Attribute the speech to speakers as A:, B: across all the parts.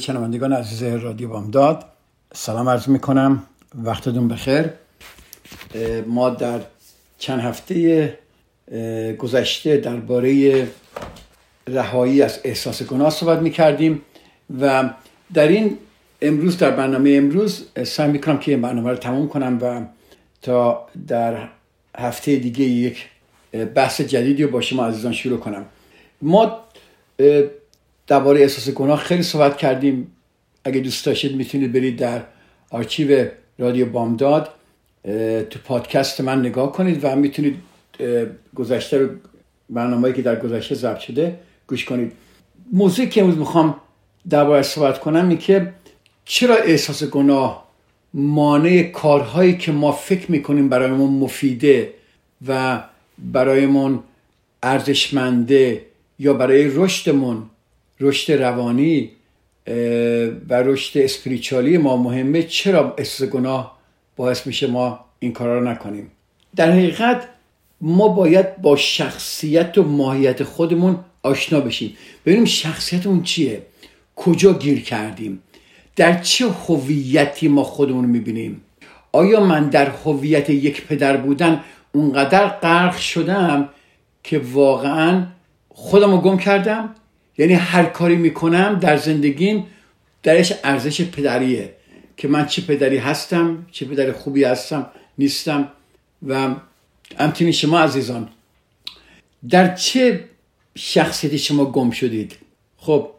A: شنوندگان عزیز رادیو بامداد سلام عرض می‌کنم. وقتتون بخیر. ما در چند هفته گذشته درباره رهایی از احساس گناه صحبت می‌کردیم و در این امروز در برنامه امروز سعی می‌کنم که برنامه رو تموم کنم و تا در هفته دیگه یک بحث جدیدی رو با شما عزیزان شروع کنم. ما درباره احساس گناه خیلی صحبت کردیم. اگه دوست داشتید می‌تونید برید در آرچیو رادیو بامداد تو پادکست من نگاه کنید و می‌تونید گذشته رو برنامه‌ای که در گذشته ضبط شده گوش کنید. موضوعی که امروز می‌خوام درباره صحبت کنم اینه که چرا احساس گناه مانع کارهایی که ما فکر می‌کنیم برایمون مفیده و برایمون ارزشمنده یا برای رشدمون رشد روانی و رشد اسپریچالی ما مهمه. چرا احساس گناه باعث میشه ما این کارا رو نکنیم؟ در حقیقت ما باید با شخصیت و ماهیت خودمون آشنا بشیم. ببینیم شخصیتمون چیه؟ کجا گیر کردیم؟ در چه هویتی ما خودمون می‌بینیم؟ آیا من در هویت یک پدر بودن اونقدر غرق شدم که واقعا خودم رو گم کردم؟ یعنی هر کاری می‌کنم در زندگیم درش ارزش پدریه که من چه پدری هستم چه پدر خوبی هستم نیستم و همچنین شما عزیزان در چه شخصیتی شما گم شدید؟ خب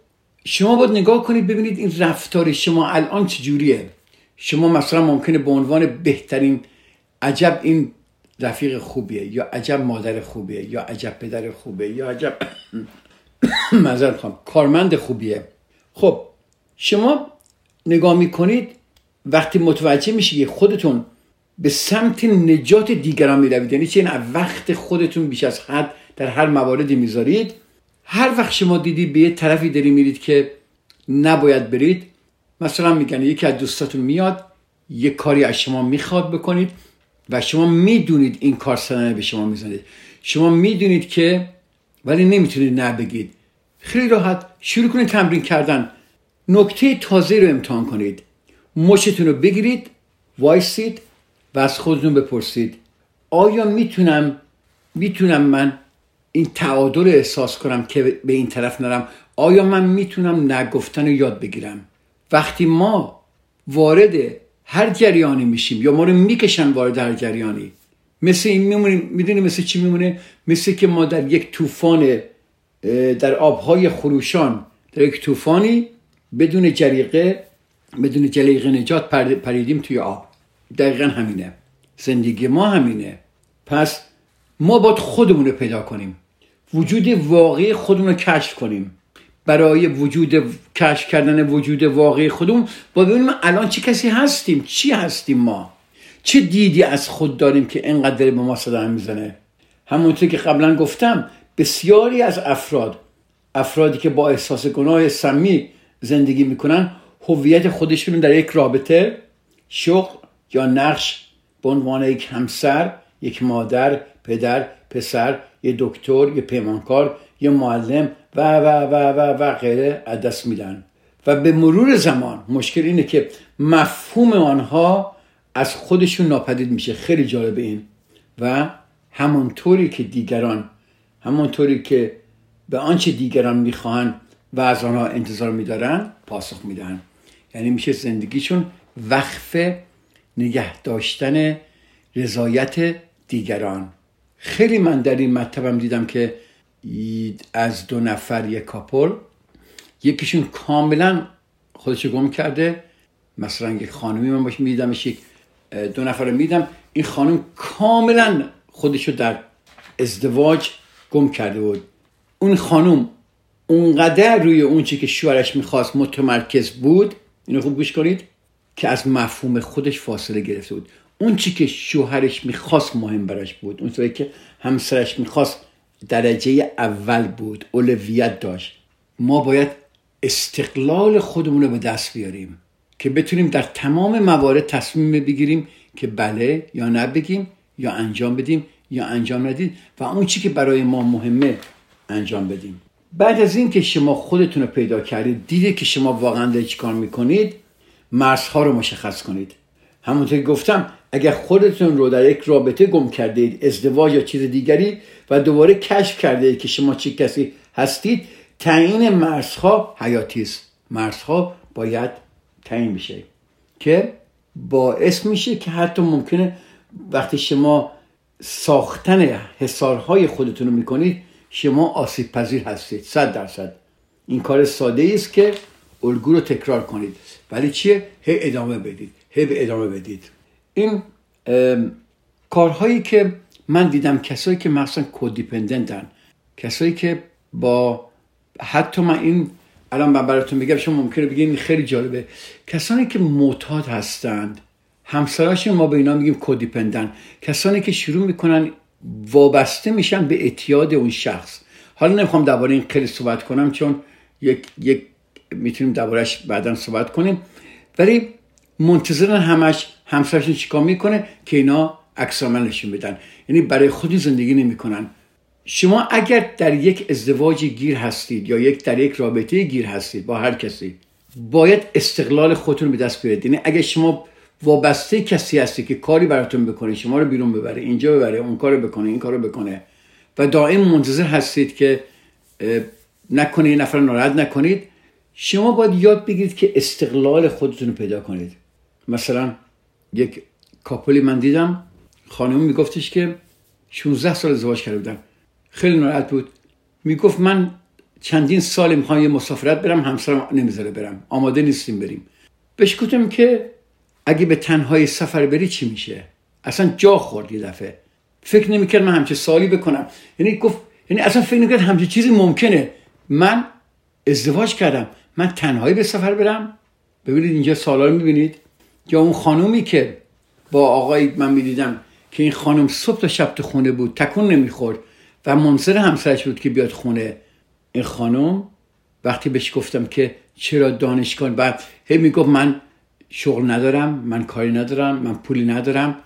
A: شما باید نگاه کنید ببینید این رفتار شما الان چجوریه شما مثلا ممکنه به عنوان بهترین عجب این رفیق خوبیه یا عجب مادر خوبیه یا عجب پدر خوبه یا عجب مذارت خواهم کارمند خوبیه. خب شما نگاه می‌کنید وقتی متوجه میشه که خودتون به سمت نجات دیگران می‌روید یعنی چه وقت خودتون بیش از حد در هر مواردی می‌ذارید. هر وقت شما دیدی به یه طرفی داری میرید که نباید برید مثلا میگن یکی از دوستاتون میاد یه کاری از شما می‌خواد بکنید و شما می‌دونید این کار صدمه به شما می‌زنید شما می‌دونید که ولی نمی‌تونید نه بگید خیلی راحت شروع کنید تمرین کردن. نکته تازه رو امتحان کنید. مشتون رو بگیرید وایسید و از خودتون بپرسید. آیا می‌تونم می‌تونم من این تعادل احساس کنم که به این طرف نرم؟ آیا من می‌تونم نگفتن رو یاد بگیرم؟ وقتی ما وارد هر جریانی میشیم یا ما رو می‌کشن وارد هر جریانی مثل این میمونیم می‌دونی مثل چی میمونه؟ مثل که ما در یک طوفان در آبهای خروشان در یک طوفانی بدون جریقه بدون جلیقه نجات پریدیم توی آب. دقیقا همینه. زندگی ما همینه. پس ما باید خودمون رو پیدا کنیم. وجود واقعی خودمون رو کشف کنیم. برای وجود کشف کردن وجود واقعی خودمون با ببینیم الان چه کسی هستیم چی هستیم ما. چه دیدی از خود داریم که اینقدر به ما صدا می‌زنه؟ همونطور که قبلا گفتم بسیاری از افراد افرادی که با احساس گناه سمی زندگی می‌کنن هویت خودشون در یک رابطه شغل یا نقش به عنوان یک همسر یک مادر پدر پسر یه دکتر یه پیمانکار یه معلم و و و و و غیره از دست میدن. و به مرور زمان مشکل اینه که مفهوم آنها از خودشون ناپدید میشه. خیلی جالب این. و همونطوری که دیگران همونطوری که به آنچه دیگران می‌خواهند و از آنها انتظار میدارن پاسخ میدن. یعنی میشه زندگیشون وقف نگه داشتن رضایت دیگران. خیلی من در این مطلبم دیدم که از دو نفر یک کاپل یکیشون کاملا خودشو گم کرده. مثلا یک خانمی من باش میدیدمش یک دو نفر رو میدم. این خانم کاملا خودشو در ازدواج گم کرده بود. اون خانم اونقدر روی اون چی که شوهرش می‌خواست متمرکز بود اینو خوب گوش کنید که از مفهوم خودش فاصله گرفته بود. اون چی که شوهرش می‌خواست مهم براش بود. اون که همسرش می‌خواست درجه اول بود. اولویت داشت. ما باید استقلال خودمون رو به دست بیاریم. که بتونیم در تمام موارد تصمیم بگیریم که بله یا نه بگیم یا انجام بدیم یا انجام ندید و اون چی که برای ما مهمه انجام بدیم. بعد از اینکه شما خودتون رو پیدا کردید دیدید که شما واقعا دارید چیکار می‌کنید مرزها رو مشخص کنید. همونطور که گفتم اگر خودتون رو در یک رابطه گم کردید ازدواج یا چیز دیگری و دوباره کشف کرده که شما چی کسی هستید تعیین مرزها حیاتی است. مرزها باید تعیین بشه که باعث میشه که حتی ممکنه وقتی شما ساختن حسارهای خودتون رو می‌کنید شما آسیب پذیر هستید صد درصد. این کار ساده است که الگو رو تکرار کنید. ولی چیه؟ هی ادامه بدید. هی به ادامه بدید. این کارهایی که من دیدم کسایی که مثلا کودیپندنتن کسایی که با حتی من این الان من براتون میگم شما ممکنه بگین خیلی جالبه. کسانی که معتاد هستند همسراش ما به اینا میگیم کودیپندن کسانی که شروع می‌کنن وابسته میشن به اعتیاد اون شخص. حالا نمی‌خوام درباره این خیلی صحبت کنم چون یک, یک می‌تونیم دربارهش بعدا صحبت کنیم. ولی منتظرن همش همسرشون چیکار می‌کنه؟ که اینا عکس بدن. یعنی برای خودی زندگی نمی‌کنن. شما اگر در یک ازدواج گیر هستید یا یک در یک رابطه گیر هستید با هر کسی باید استقلال خودتون به دست بیارید. یعنی اگر شما وابسته کسی هستی که کاری براتون بکنه شما رو بیرون ببره اینجا ببره اون کارو بکنه این کارو بکنه و دائم منتظر هستید که نکنه یه نفر ناراحت نکنید شما باید یاد بگیرید که استقلال خودتون رو پیدا کنید. مثلا یک کاپلی من دیدم خانم میگفتش که 16 سال ازدواج کرده بودن. خیلی ناراحت بود. می‌گفت من چندین سال می‌خوام یه مسافرت برم همسرم نمی‌ذاره برم. آماده نیستیم بریم. بهش گفتم که اگه به تنهای سفر بری چی میشه؟ اصلا جا خورد یه دفعه. فکر نمی‌کرد من همچه سالی بکنم. یعنی گفت یعنی اصلا فکر نمی‌کرد همچه چیزی ممکنه. من ازدواج کردم. من تنهایی به سفر برم؟ ببینید اینجا سالا رو می‌بینید. یا اون خانومی که با آقای من می‌دیدم که این خانم صبح تا شب تو خونه بود تکون نمی‌خورد. و منظر همسرش بود که بیاد خونه این خانم. وقتی بهش گفتم که چرا دانشگاه بعد هی می‌گفت من شغل ندارم من کاری ندارم من پولی ندارم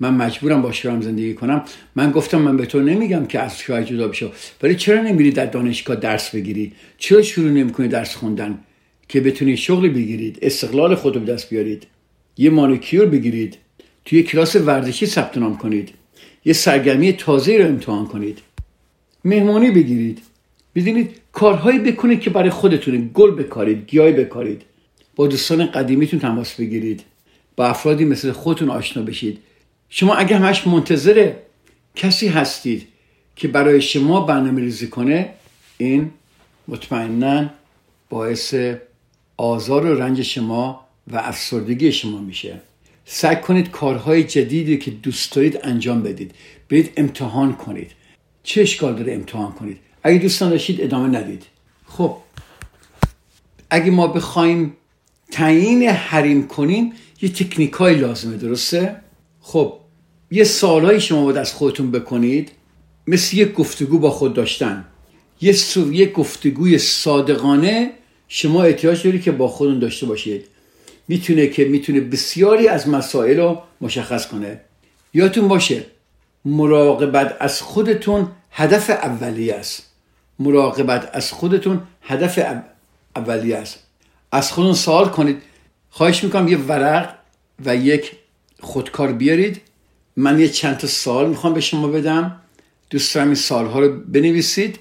A: من مجبورم با شوهرم زندگی کنم. من گفتم من به تو نمیگم که از شوهر جدا بشو ولی چرا نمیری در دانشگاه درس بگیری؟ چرا شروع نمی‌کنی درس خوندن؟ که بتونی شغلی بگیرید استقلال خود به دست بیارید. یه مانیکیور بگیرید توی کلاس ورزشی ثبت نام کنید. یه سرگرمی تازه رو امتحان کنید. مهمانی بگیرید. بدونید کارهایی بکنید که برای خودتونه. گل بکارید گیاه بکارید. با دوستان قدیمیتون تماس بگیرید. با افرادی مثل خودتون آشنا بشید. شما اگر همش منتظر کسی هستید که برای شما برنامه ریزی کنه این مطمئنا باعث آزار و رنج شما و افسردگی شما میشه. سعی کنید کارهای جدیدی که دوست دارید انجام بدید. برید امتحان کنید. چه اشکال داره امتحان کنید؟ اگه دوستان داشتید ادامه ندید. خب اگه ما بخوایم تعیین حریم کنیم یه تکنیک های لازمه درسته؟ خب یه سالهایی شما باید از خودتون بکنید مثل یک گفتگو با خود داشتن. یه, سو... یه گفتگوی صادقانه شما احتیاج دارید که با خودتون داشته باشید. می‌تونه که می‌تونه بسیاری از مسائل رو مشخص کنه. یادتون باشه مراقبت از خودتون هدف اولیه است. مراقبت از خودتون هدف اولیه است. از خودتون سوال کنید. خواهش می‌کنم یه ورق و یک خودکار بیارید. من یه چند تا سال می‌خوام به شما بدم. دوست دارم این سالها رو بنویسید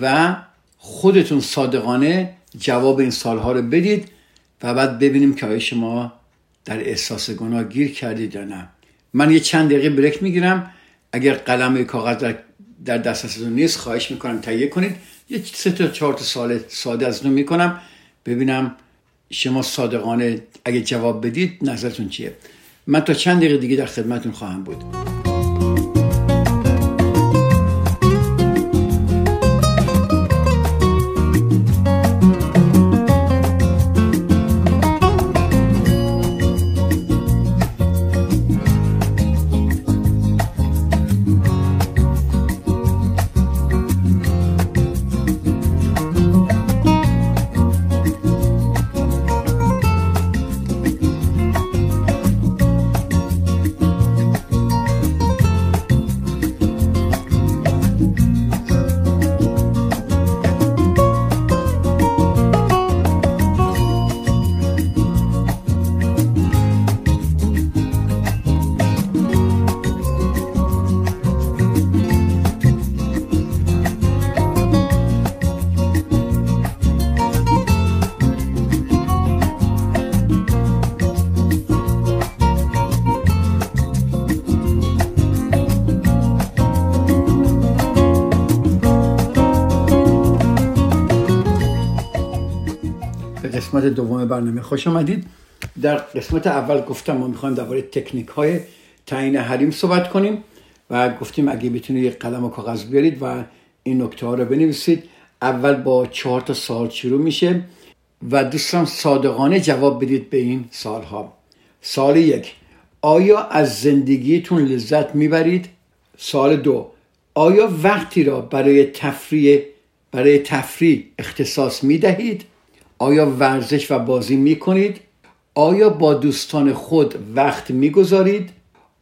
A: و خودتون صادقانه جواب این سالها رو بدید و بعد ببینیم که آیا شما در احساس گناه گیر کردید یا نه. من یه چند دقیقه بریک می‌گیرم. اگر قلم کاغذ در, دسترستون نیست خواهش می‌کنم تهیه کنید. یه سه تا چهار تا سال ساده از می‌کنم. ببینم شما صادقانه اگه جواب بدید نظرتون چیه. من تا چند دقیقه دیگه در خدمتون خواهم بود. قسمت دوم برنامه خوش آمدید در قسمت اول گفتم ما می‌خوایم درباره تکنیک های تعیین حریم صحبت کنیم و گفتیم اگه بتونید یک قلم و کاغذ بیارید و این نکته ها رو بنویسید اول با چهار تا سال شروع میشه و دوستان صادقانه جواب بدید به این سال ها سال یک آیا از زندگیتون لذت می‌برید؟ سال دو آیا وقتی را برای تفریح برای تفریح اختصاص می دهید؟ آیا ورزش و بازی می کنید؟ آیا با دوستان خود وقت می گذارید؟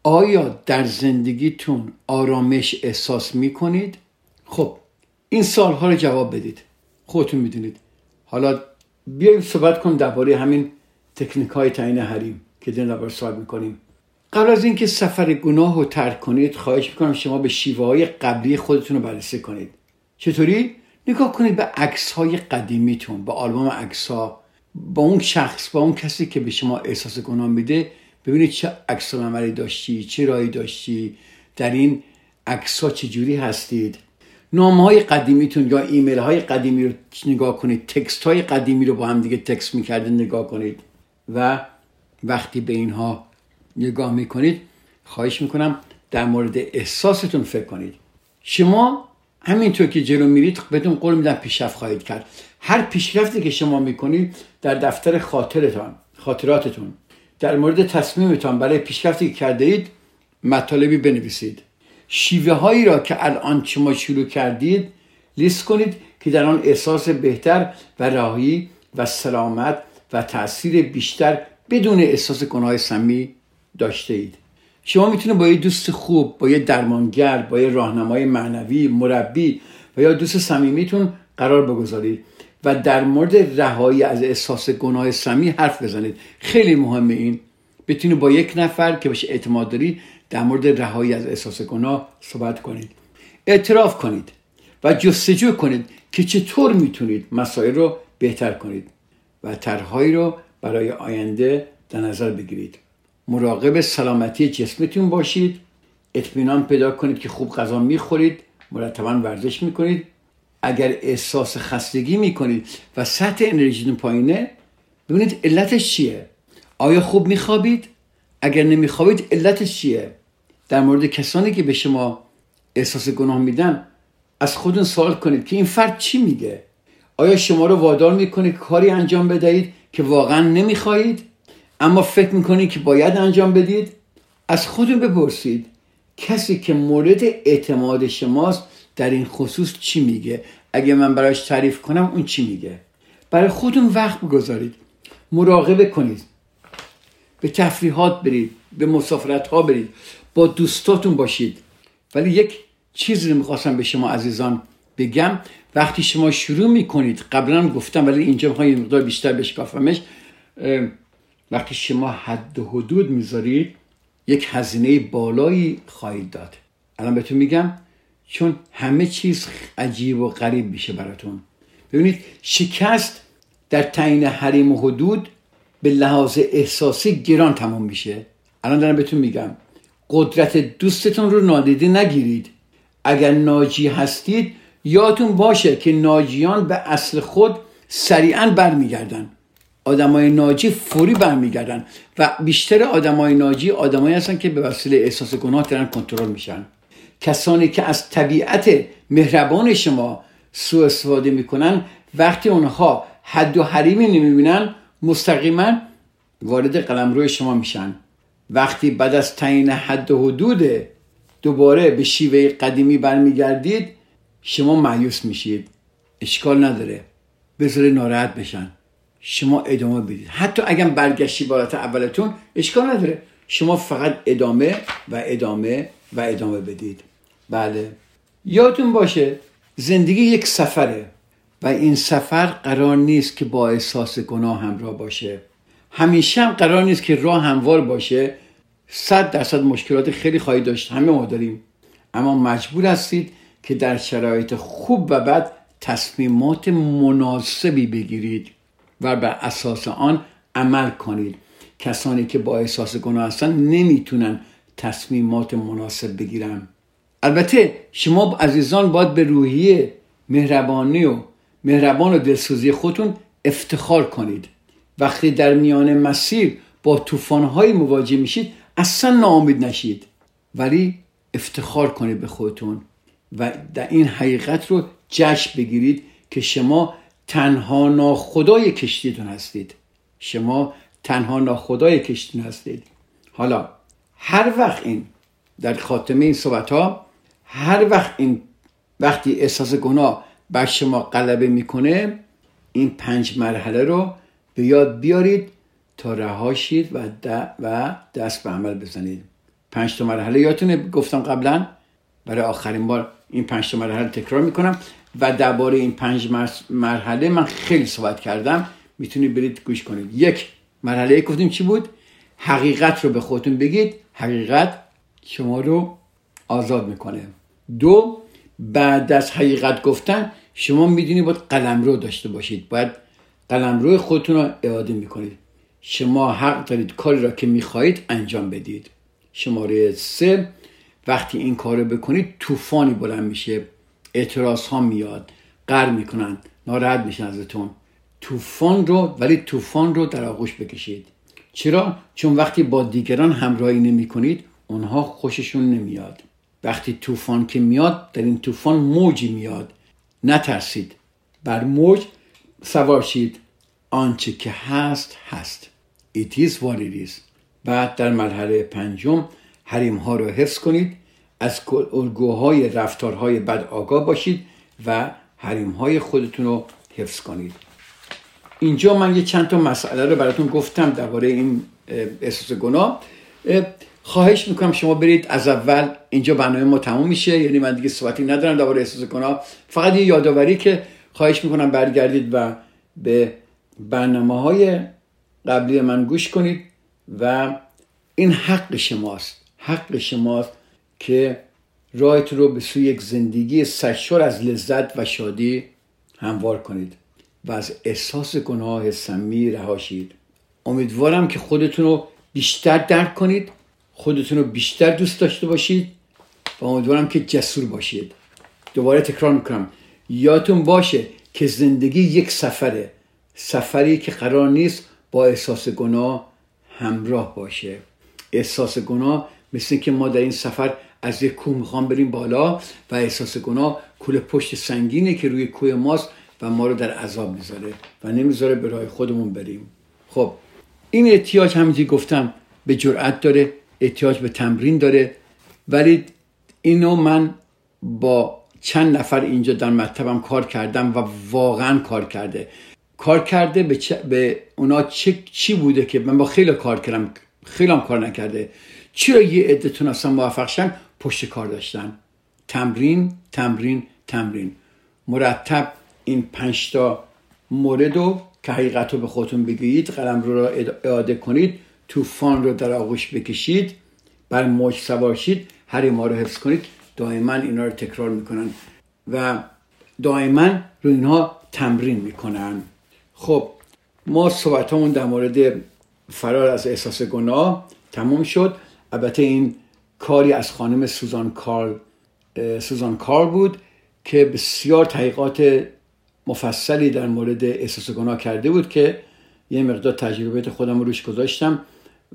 A: آیا در زندگیتون آرامش احساس می کنید؟ خب این سالها رو جواب بدید خودتون می‌دونید حالا بیاییم صحبت کنیم درباره همین تکنیک های تعیین حریم که داریم درباره صحبت می‌کنیم قبل از اینکه سفر گناه رو ترک کنید خواهش می‌کنم شما به شیوه های قبلی خودتون رو بررسی کنید چطوری نگاه کنید به عکس های قدیمیتون به آلبوم عکس ها با اون شخص با اون کسی که به شما احساس گناه میده ببینید چه عکس عملی داشتی چه رایی داشتی. در این عکس ها چجوری هستید؟ نام های قدیمیتون یا ایمیل های قدیمی رو نگاه کنید. تکست های قدیمی رو با هم دیگه تکست می‌کردین نگاه کنید. و وقتی به اینها نگاه می‌کنید خواهش می‌کنم در مورد احساستون فکر کنید. شما همینطور که جلو میرید بهتون قول میدم پیشرفت خواهید کرد. هر پیشرفتی که شما می‌کنید در دفتر خاطرتان خاطراتتون در مورد تصمیمتان برای پیشرفتی که کرده اید مطالبی بنویسید. شیوه هایی را که الان شما شروع کردید لیست کنید که در آن احساس بهتر و راهی و سلامت و تاثیر بیشتر بدون احساس گناه سمی داشته اید. شما می‌تونید با یه دوست خوب با یه درمانگر با یه راهنمای معنوی مربی و یا دوست صمیمیتون قرار بگذارید و در مورد رهایی از احساس گناه سمی حرف بزنید. خیلی مهمه این. بتونید با یک نفر که بهش اعتماد دارید در مورد رهایی از احساس گناه صحبت کنید. اعتراف کنید و جستجو کنید که چطور می‌تونید مسائل رو بهتر کنید و طرحهایی رو برای آینده در نظر بگیرید. مراقب سلامتی جسمتون باشید. اطمینان پیدا کنید که خوب غذا می‌خورید. مرتبا ورزش می‌کنید. اگر احساس خستگی می‌کنید و سطح انرژیتون پایینه ببینید علتش چیه؟ آیا خوب میخوابید؟ اگر نمیخوابید علتش چیه؟ در مورد کسانی که به شما احساس گناه میدن از خودتون سوال کنید که این فرد چی میگه؟ آیا شما رو وادار می‌کنه کاری انجام بدهید که واقعا نمی‌خواهید؟ اما فکر می‌کنید که باید انجام بدید؟ از خودتون بپرسید. کسی که مورد اعتماد شماست در این خصوص چی میگه؟ اگه من برایش تعریف کنم اون چی میگه؟ برای خودتون وقت بگذارید. مراقبه کنید. به تفریحات برید. به مسافرت ها برید. با دوستاتون باشید. ولی یک چیزی رو می‌خواستم به شما عزیزان بگم. وقتی شما شروع می‌کنید قبلا گفتم ولی اینجا می‌خوام یه مقدار بیشتر بشکافمش وقتی شما حد و حدود می‌ذارید یک هزینه بالایی خواهید داد. الان بهتون میگم چون همه چیز عجیب و غریب میشه براتون. ببینید شکست در تعیین حریم و حدود به لحاظ احساسی گران تمام میشه. الان دارم بهتون میگم قدرت دوستتون رو نادیده نگیرید. اگر ناجی هستید یادتون باشه که ناجیان به اصل خود سریعا برمیگردن. آدمای ناجی فوری برمیگردن و بیشتر آدمای ناجی آدمایی هستن که به وسیله احساس گناه دارن کنترل میشن. کسانی که از طبیعت مهربان شما سوء استفاده می‌کنن وقتی اونها حد و حریمی نمی‌بینن مستقیما وارد قلمرو شما میشن. وقتی بعد از تعیین حد و حدود دوباره به شیوه قدیمی برمیگردید شما معیوس میشید. اشکال نداره. بذاره ناراحت بشن. شما ادامه بدید. حتی اگر برگشتی بالات اولتون اشکال نداره. شما فقط ادامه و ادامه و ادامه بدید. بله. یادتون باشه زندگی یک سفره و این سفر قرار نیست که با احساس گناه همراه باشه. همیشه هم قرار نیست که راه هموار باشه. صد درصد مشکلات خیلی خواهید داشت. همه ما داریم. اما مجبور هستید که در شرایط خوب و بد تصمیمات مناسبی بگیرید. و بر اساس آن عمل کنید. کسانی که با احساس گناه هستن نمی‌تونن تصمیمات مناسب بگیرن. البته شما عزیزان باید به روحیه مهربانی و مهربان و دلسوزی خودتون افتخار کنید. وقتی در میان مسیر با طوفان‌های مواجه میشید اصلا ناامید نشید. ولی افتخار کنید به خودتون و در این حقیقت رو جشن بگیرید که شما تنها ناخدای کشتیتون هستید. شما تنها ناخدای کشتیتون هستید. حالا هر وقت این در خاتمه این صحبت ها هر وقت این وقتی احساس گناه بر شما غلبه می‌کنه این پنج مرحله رو به یاد بیارید تا رهاشید و, و دست به عمل بزنید. پنج تا مرحله یادتونه گفتم قبلا؟ برای آخرین بار این پنج تا مرحله تکرار می‌کنم. و درباره این پنج مرحله من خیلی صحبت کردم. می‌تونید برید گوش کنید. یک مرحله گفتیم چی بود؟ حقیقت رو به خودتون بگید. حقیقت شما رو آزاد می‌کنه. دو بعد از حقیقت گفتن شما می‌دونید باید قلم رو داشته باشید. باید قلم روی خودتون رو اعاده می‌کنید. شما حق دارید کاری را که می‌خواهید انجام بدید. شماره سه وقتی این کار رو بکنید طوفانی بلند میشه. اعتراض ها میاد قر می‌کنن ناراحت میشن ازتون. طوفان رو ولی طوفان رو در آغوش بکشید. چرا؟ چون وقتی با دیگران همراهی نمی کنید اونها خوششون نمیاد. وقتی طوفان که میاد در این طوفان موجی میاد. نترسید. بر موج سوار شید. آنچه که هست هست. It is what it is. بعد در مرحله پنجم حریم ها رو حفظ کنید. از الگوهای رفتارهای بد آگاه باشید و حریم های خودتون رو حفظ کنید. اینجا من یه چند تا مسئله رو براتون گفتم درباره این احساس گناه. خواهش می‌کنم شما برید از اول اینجا برنامه ما تموم میشه یعنی من دیگه صحبتی ندارم درباره احساس گناه. فقط یه یادآوری که خواهش می‌کنم برگردید و به برنامه های قبلی من گوش کنید و این حق شماست حق شماست. که رایت رو به سوی یک زندگی سرشار از لذت و شادی هموار کنید و از احساس گناه سمی رهاشید امیدوارم که خودتون رو بیشتر درک کنید خودتون رو بیشتر دوست داشته باشید و امیدوارم که جسور باشید. دوباره تکرار می‌کنم. یادتون باشه که زندگی یک سفره. سفری که قرار نیست با احساس گناه همراه باشه. احساس گناه مثل که ما در این سفر از یک کوه می‌خوام بریم بالا و احساس گناه کل پشت سنگینه که روی کوه ماست و ما رو در عذاب می‌ذاره و نمی‌ذاره به راه خودمون بریم. خب این احتیاج همینجوری گفتم به جرأت داره احتیاج به تمرین داره ولی اینو من با چند نفر اینجا در مکتبم کار کردم و واقعا کار کرده. کار کرده به, به اونا چه... چی بوده که من با خیلی کار کردم خیلی کار نکرده. چرا یه عده تونستن موفق شن پشت کار داشتن. تمرین تمرین تمرین. مرتب این پنجتا مورد رو که حقیقت رو به خودتون بگیرید قلم رو را اعاده کنید طوفان رو در آغوش بکشید بر موج سوار شید هر ما رو حفظ کنید. دائما اینا رو تکرار می‌کنن و دائما رو اینها تمرین می‌کنن. خب ما صحبتمون در مورد فرار از احساس گناه تموم شد. البته این کاری از خانم سوزان کارل سوزان کار بود که بسیار تحقیقات مفصلی در مورد احساس گناه کرده بود که یه مقدار تجربه خودم رو روش گذاشتم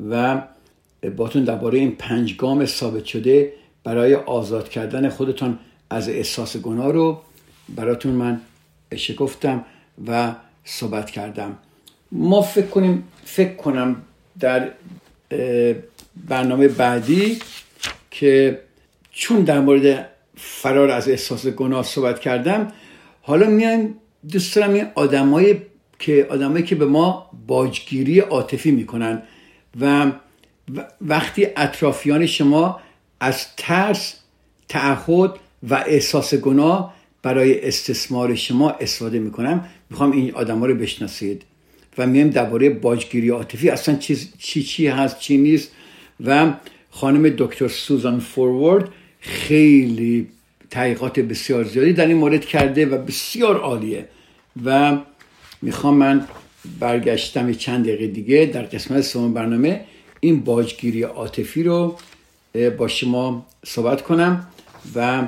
A: و باتون درباره این پنج گام ثابت شده برای آزاد کردن خودتون از احساس گناه رو براتون من شکفتم و صحبت کردم. ما فکر کنیم فکر کنم در برنامه بعدی که چون در مورد فرار از احساس گناه صحبت کردم حالا میایم دوست دارم این آدمایی که آدمایی که به ما باجگیری عاطفی می‌کنن و وقتی اطرافیان شما از ترس تعهد و احساس گناه برای استثمار شما استفاده می‌کنم می‌خوام این آدما رو بشناسید. و میایم درباره باجگیری عاطفی اصلا چی چی چی هست چی نیست و خانم دکتر سوزان فورورد خیلی تحقیقات بسیار زیادی در این مورد کرده و بسیار عالیه. و می‌خوام من برگشتم چند دقیقه دیگه در قسمت سوم برنامه این باجگیری عاطفی رو با شما صحبت کنم و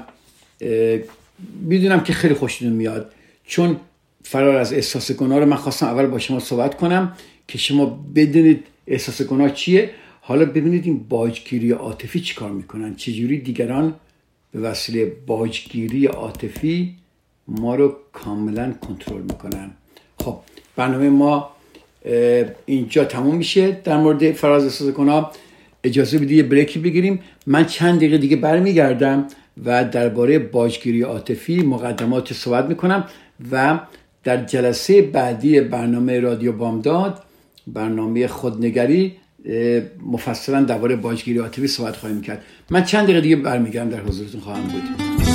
A: می‌دونم که خیلی خوشتون میاد. چون فرار از احساس گناه رو من خواستم اول با شما صحبت کنم که شما بدونید احساس گناه چیه. حالا ببینید این باجگیری عاطفی چیکار می‌کنن؟ چجوری دیگران به وسیله باجگیری عاطفی ما رو کاملا کنترل می‌کنن؟ خب برنامه ما اینجا تموم میشه. در مورد فراز گناه اجازه بدید یه بریکی بگیریم. من چند دقیقه دیگه برمیگردم و درباره باجگیری عاطفی مقدمات صحبت می‌کنم و در جلسه بعدی برنامه رادیو بامداد برنامه خودنگری مفصلا درباره باجگیری عاطفی صحبت خواهیم کرد. من چند دقیقه دیگه برمیگردم در حضورتون خواهم بود.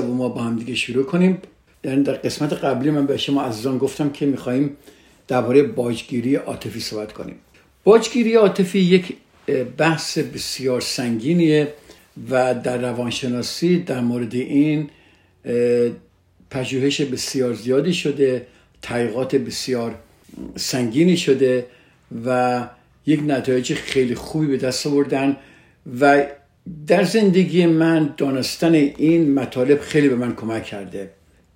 A: ما با هم دیگه شروع کنیم. در قسمت قبلی من به شما عزیزان گفتم که میخواییم درباره باجگیری عاطفی صحبت کنیم. باجگیری عاطفی یک بحث بسیار سنگینیه و در روانشناسی در مورد این پژوهش بسیار زیادی شده تحقیقات بسیار سنگینی شده و یک نتایج خیلی خوبی به دست آوردن و در زندگی من دانستن این مطالب خیلی به من کمک کرده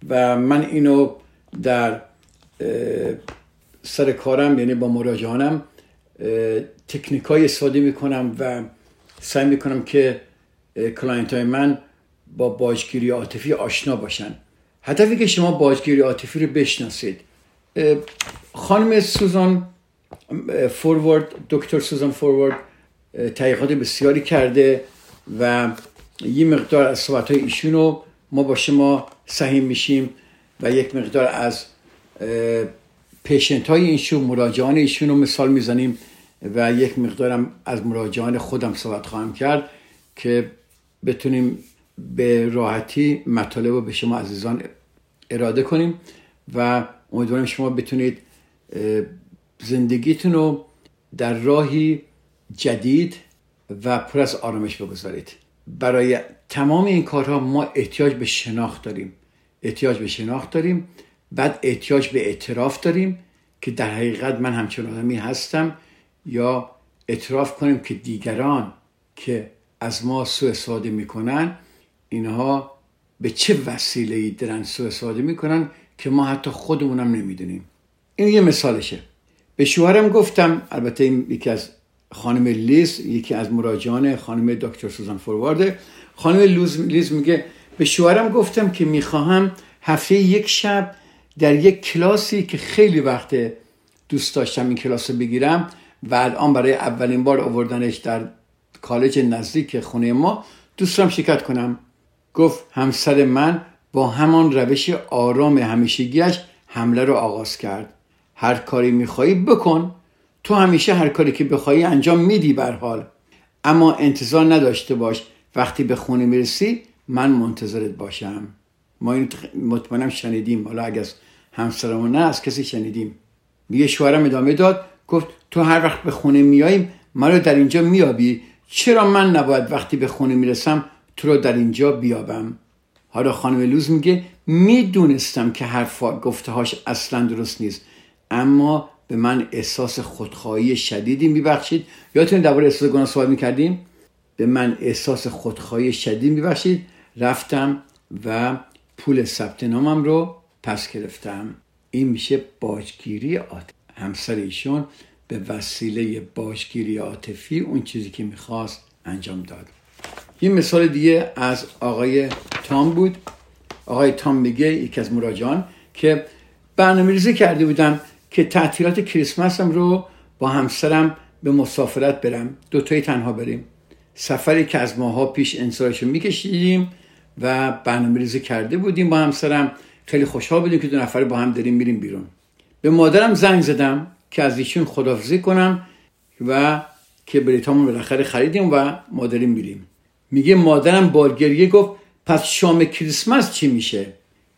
A: و من اینو در سر کارم یعنی با مراجعانم تکنیک های استفاده می‌کنم و سعی می‌کنم که client های من با باجگیری عاطفی آشنا باشن. هدفی که شما باجگیری عاطفی رو بشناسید. خانم سوزان فورورد دکتر سوزان فورورد تحقیقات بسیاری کرده. و یه مقدار از صحبت های ایشون رو ما با شما سهیم میشیم و یک مقدار از پیشنت های ایشون مراجعان ایشون رو مثال می‌زنیم و یک مقدارم از مراجعان خودم صحبت خواهم کرد که بتونیم به راحتی مطالب رو به شما عزیزان اراده کنیم و امیدوارم شما بتونید زندگیتون رو در راهی جدید و پر از آرامش بگذارید. برای تمام این کارها ما احتیاج به شناخت داریم. احتیاج به شناخت داریم. بعد احتیاج به اعتراف داریم که در حقیقت من همچون آدمی هستم یا اعتراف کنیم که دیگران که از ما سوء استفاده می‌کنن اینها به چه وسیله ای دارن سوء استفاده می‌کنن که ما حتی خودمونم نمی‌دونیم. این یه مثالشه. به شوهرم گفتم البته این یکی از خانم لیز یکی از مراجعان خانم دکتر سوزان فوروارده خانم لیز میگه به شوهرم گفتم که می‌خواهم هفته یک شب در یک کلاسی که خیلی وقت دوست داشتم این کلاس رو بگیرم و الان برای اولین بار آوردنش در کالج نزدیک خونه ما دوستم شرکت کنم. گفت همسر من با همان روش آرام همیشگیش حمله رو آغاز کرد. هر کاری میخوایی بکن. تو همیشه هر کاری که بخوای انجام میدی بر حال. اما انتظار نداشته باش. وقتی به خونه می‌رسی من منتظرت باشم. ما این مطمئنم شنیدیم. حالا اگه از همسرمون نه از کسی شنیدیم. میگه شوهرم ادامه داد. گفت تو هر وقت به خونه میاییم رو در اینجا میابی. چرا من نباید وقتی به خونه می‌رسم تو رو در اینجا بیابم؟ حالا خانم لوز میگه می‌دونستم که حرف گفتهاش اصلا درست نیست. اما به من احساس خودخواهی شدیدی میبخشید. یادتون درباره احساس گناه صحبت می‌کردیم؟ به من احساس خودخواهی شدید میبخشید. رفتم و پول ثبت نامم رو پس گرفتم. این میشه باجگیری عاطفی. همسر ایشون به وسیله باجگیری عاطفی اون چیزی که می‌خواست انجام داد. یه مثال دیگه از آقای تام بود. آقای تام میگه یکی از مراجعان که برنامه ریزی کرده بودم که تعطیلات کریسمسم رو با همسرم به مسافرت برم. دوتایی تنها بریم. سفری که از ماها پیش انصارش رو میکشیدیم و برنامه ریزی کرده بودیم با همسرم. خیلی خوشحال بودیم که دو نفر با هم داریم میریم بیرون. به مادرم زنگ زدم که از ایشون خدافزی کنم و که بلیتامون بالاخره خریدیم و مادریم میریم. میگه مادرم بارگریه گفت پس شام کریسمس چی میشه؟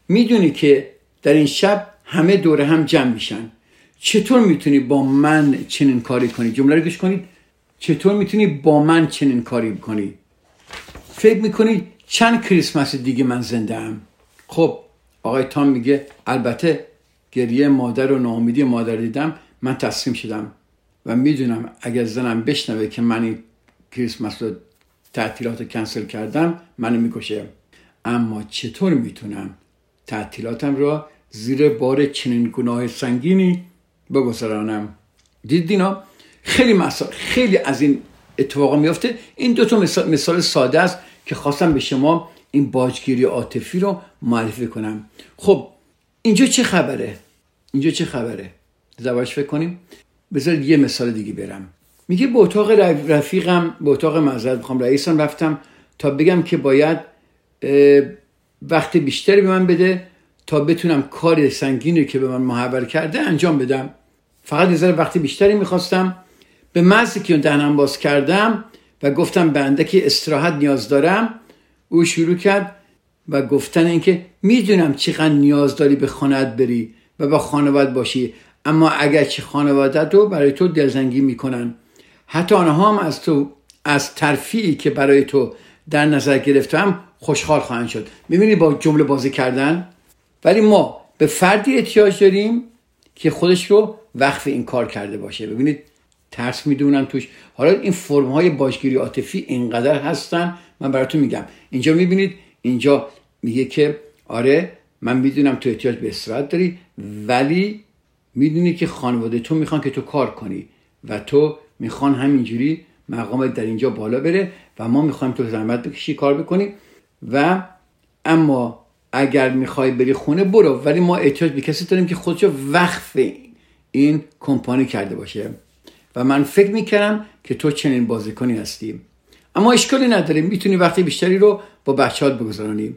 A: می‌دونی که در این شب همه دوره هم جمع میشن. چطور می‌تونی با من چنین کاری کنی؟ جمله رو گوش کنید. چطور می‌تونی با من چنین کاری کنی؟ فکر می‌کنی چند کریسمس دیگه من زنده ام؟ خب آقای تام میگه البته گریه مادر و ناامیدی مادر دیدم من تسلیم شدم. و می‌دونم اگر زنم بشنوه که من این کریسمس رو تعطیلات کنسل کردم منو می‌کشه. اما چطور می‌تونم تعطیلاتم را زیر بار چنین گناه سنگینی بگذرانم دیدینا خیلی مثال خیلی از این اتفاقا میفته. این دو تا مثال, مثال ساده است که خواستم به شما این باجگیری عاطفی رو معرفی کنم. خب اینجا چه خبره؟ اینجا چه خبره؟ زواج فکر کنیم. بذار یه مثال دیگه برم. میگه به اتاق رفیقم به اتاق معذرت می‌خوام رئیسم رفتم تا بگم که باید وقت بیشتری به من بده تا بتونم کار سنگینی که به من محور کرده انجام بدم. فقط نظر وقتی بیشتری می‌خواستم به محضی که دهنم باز کردم و گفتم به که استراحت نیاز دارم او شروع کرد و گفتن اینکه می‌دونم چقدر نیاز داری به خانت بری و با خانواده باشی اما اگر چه خانواده رو برای تو دلزنگی می‌کنن. حتی آنها هم از تو از ترفیعی که برای تو در نظر گرفتم خوشحال خواهند شد. می‌بینی با جمله بازی کردن؟ ولی ما به فردی احتیاج داریم که خودش رو وقف این کار کرده باشه. ببینید ترس می‌دونن توش. حالا این فرم های باشگیری عاطفی اینقدر هستن من براتون میگم. اینجا می‌بینید اینجا میگه که آره من می‌دونم تو احتیاج به استراحت داری ولی می‌دونی که خانواده تو می‌خوان که تو کار کنی و تو می‌خوان همینجوری مقامت در اینجا بالا بره و ما می‌خوایم تو زحمت بکشی کار بکنی. و اما اگر می‌خوای بری خونه برو. ولی ما احتیاج به کسی داریم که خودشو وقف این کمپانی کرده باشه. و من فکر می‌کردم که تو چنین بازیکنی هستی. اما اشکالی نداره. می‌تونی وقتی بیشتری رو با بچهات بگذارانی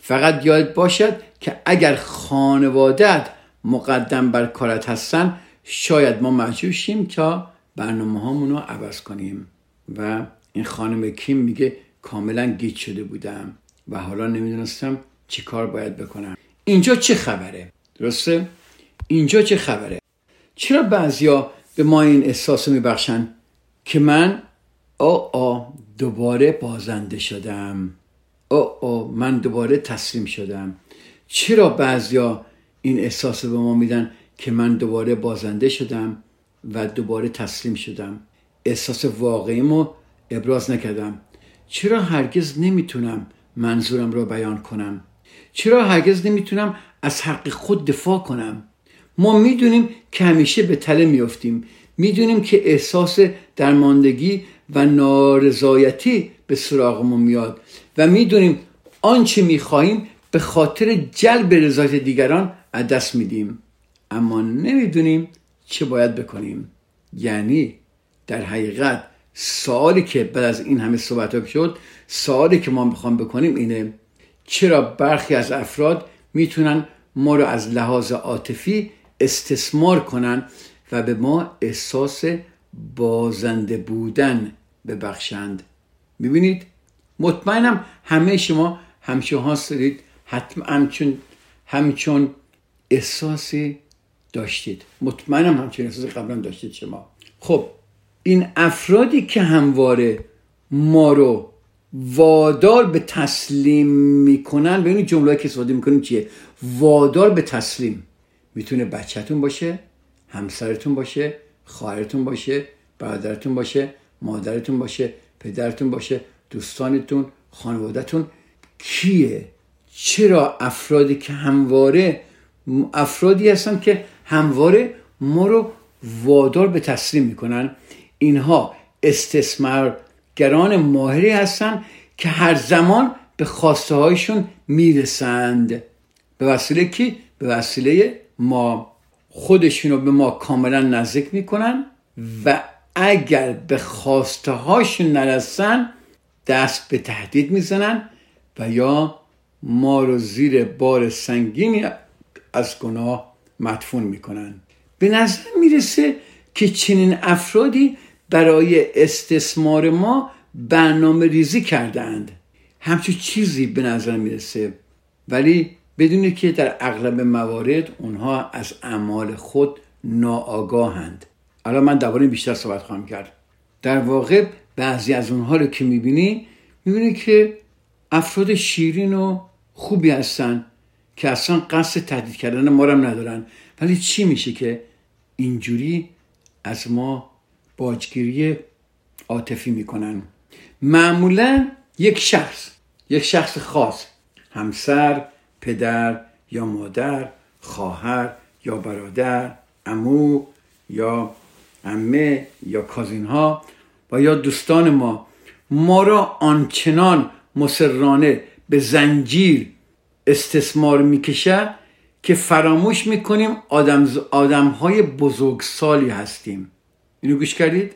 A: فقط یاد باشد که اگر خانوادت مقدم بر کارت هستن شاید ما مجبور شیم تا برنامه هامون رو عوض کنیم. و این خانم کیم میگه کاملا گیت شده بودم و حالا نمی‌دونستم چی کار باید بکنم. اینجا چه خبره؟ درسته؟ اینجا چه خبره؟ چرا بعضیا به ما این احساس میبخشن که من او او دوباره بازنده شدم؟ او او من دوباره تسلیم شدم؟ چرا بعضیا این احساس به ما میدن که من دوباره بازنده شدم و دوباره تسلیم شدم؟ احساس واقعیمو ابراز نکردم. چرا هرگز نمی‌تونم منظورم را بیان کنم؟ چرا هرگز نمی‌تونم از حق خود دفاع کنم؟ ما می‌دونیم که همیشه به تله میافتیم. می‌دونیم که احساس درماندگی و نارضایتی به سراغمون میاد و می‌دونیم آنچه می‌خواهیم به خاطر جلب رضایت دیگران از دست میدیم. اما نمی‌دونیم چه باید بکنیم. یعنی در حقیقت سوالی که بعد از این همه صحبت شد سوالی که ما می‌خوام بکنیم اینه چرا برخی از افراد می‌تونن ما رو از لحاظ عاطفی استثمار کنن و به ما احساس بازنده بودن ببخشند. می‌بینید؟ مطمئنم همه شما همشه ها دارید. حتما همچون همچون احساسی داشتید. مطمئنم همچون احساسی قبلا داشتید شما. خب این افرادی که همواره ما رو وادار به تسلیم می‌کنن ببینید جمله که استفاده می‌کنیم چیه؟ وادار به تسلیم. می‌تونه بچهتون باشه همسرتون باشه خواهرتون باشه برادرتون باشه مادرتون باشه پدرتون باشه دوستانتون خانوادهتون. کیه؟ چرا افرادی که همواره افرادی هستن که همواره ما رو وادار به تسلیم می‌کنن؟ اینها استثمارگران ماهری هستن که هر زمان به خواسته هایشون می‌رسند. به وسیله کی؟ به وسیله ما خودشون رو به ما کاملا نزدیک می‌کنن و اگر به خواسته هاشون نرسن دست به تهدید می‌زنن و یا ما رو زیر بار سنگینی از گناه مدفون می‌کنن. به نظر می‌رسه که چنین افرادی برای استثمار ما برنامه ریزی کردند همچون چیزی به نظر می‌رسه. ولی بدونید که در اغلب موارد اونها از اعمال خود ناآگاهند. الان من درباره بیشتر صحبت خواهم کرد. در واقع بعضی از اونها رو که می‌بینی می‌بینی که افراد شیرین و خوبی هستن که اصلا قصد تهدید کردن ما هم ندارن. ولی چی میشه که اینجوری از ما باجگیری عاطفی می‌کنن؟ معمولا یک شخص یک شخص خاص همسر پدر یا مادر خواهر یا برادر امو یا امه یا کازین ها و یا دوستان ما ما را آنچنان مسررانه به زنجیر استثمار می‌کشه که فراموش می‌کنیم آدم, آدم های بزرگسالی هستیم اینو گوش کردید؟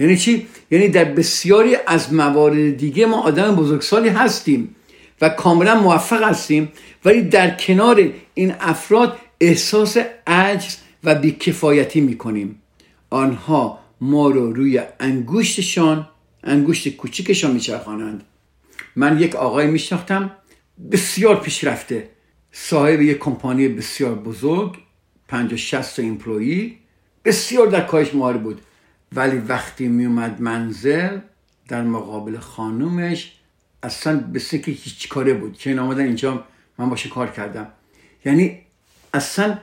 A: یعنی چی؟ یعنی در بسیاری از موارد دیگه ما آدم بزرگسالی هستیم و کاملا موفق هستیم. ولی در کنار این افراد احساس عجز و بیکفایتی می‌کنیم. آنها ما رو روی انگشتشان انگشت کوچکشان میچرخانند. من یک آقای میشناختم بسیار پیشرفته. صاحب یک کمپانی بسیار بزرگ 50 60 ایمپلوی بسیار در کاهش بود. ولی وقتی میومد منزل در مقابل خانومش اصلا مثل که هیچ کاره بود. که این آمدن اینجا من باشه کار کردم. یعنی اصلا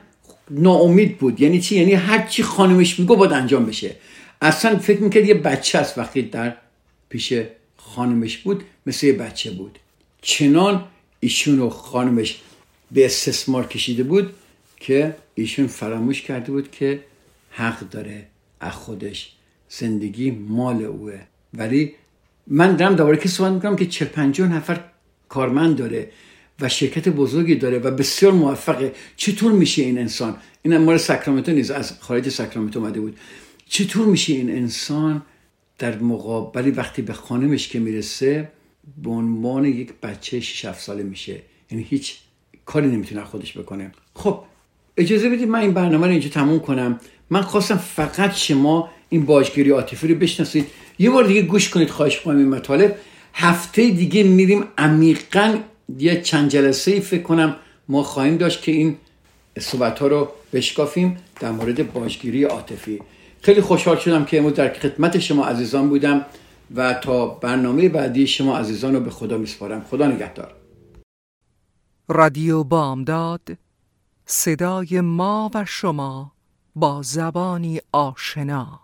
A: ناامید بود. یعنی چی؟ یعنی هر چی خانمش میگو باید انجام بشه. اصلا فکر می‌کرد یه بچه است. وقتی در پیش خانمش بود مثل یه بچه بود. چنان ایشون و خانمش به استثمار کشیده بود که ایشون فراموش کرده بود که حق داره از خودش زندگی مال اوه. ولی من دارم دوباره که صحبت می‌کنم که 40 50 نفر کارمند داره و شرکت بزرگی داره و بسیار موفقه. چطور میشه این انسان؟ این مال ساکرامنتو نیست از خارج ساکرامنتو اومده بود. چطور میشه این انسان در مقابلی وقتی به خانمش که می‌رسه به عنوان یک بچه 6 7 ساله میشه؟ یعنی هیچ کاری نمی‌تونه خودش بکنه. خب اجازه بدید من این برنامه رو اینجا تموم کنم. من خواستم فقط شما این باجگیری عاطفی رو بشناسید. یه بار دیگه گوش کنید خواهش می‌کنم این مطالب. هفته دیگه میریم عمیقا یه چند جلسه فکر کنم ما خواهیم داشت که این صحبت ها رو بشکافیم در مورد باجگیری عاطفی. خیلی خوشحال شدم که امروز در خدمت شما عزیزان بودم و تا برنامه بعدی شما عزیزان رو به خدا میسپارم. خدا نگهدار.
B: رادیو بامداد صدای ما و شما با زبانی آشنا.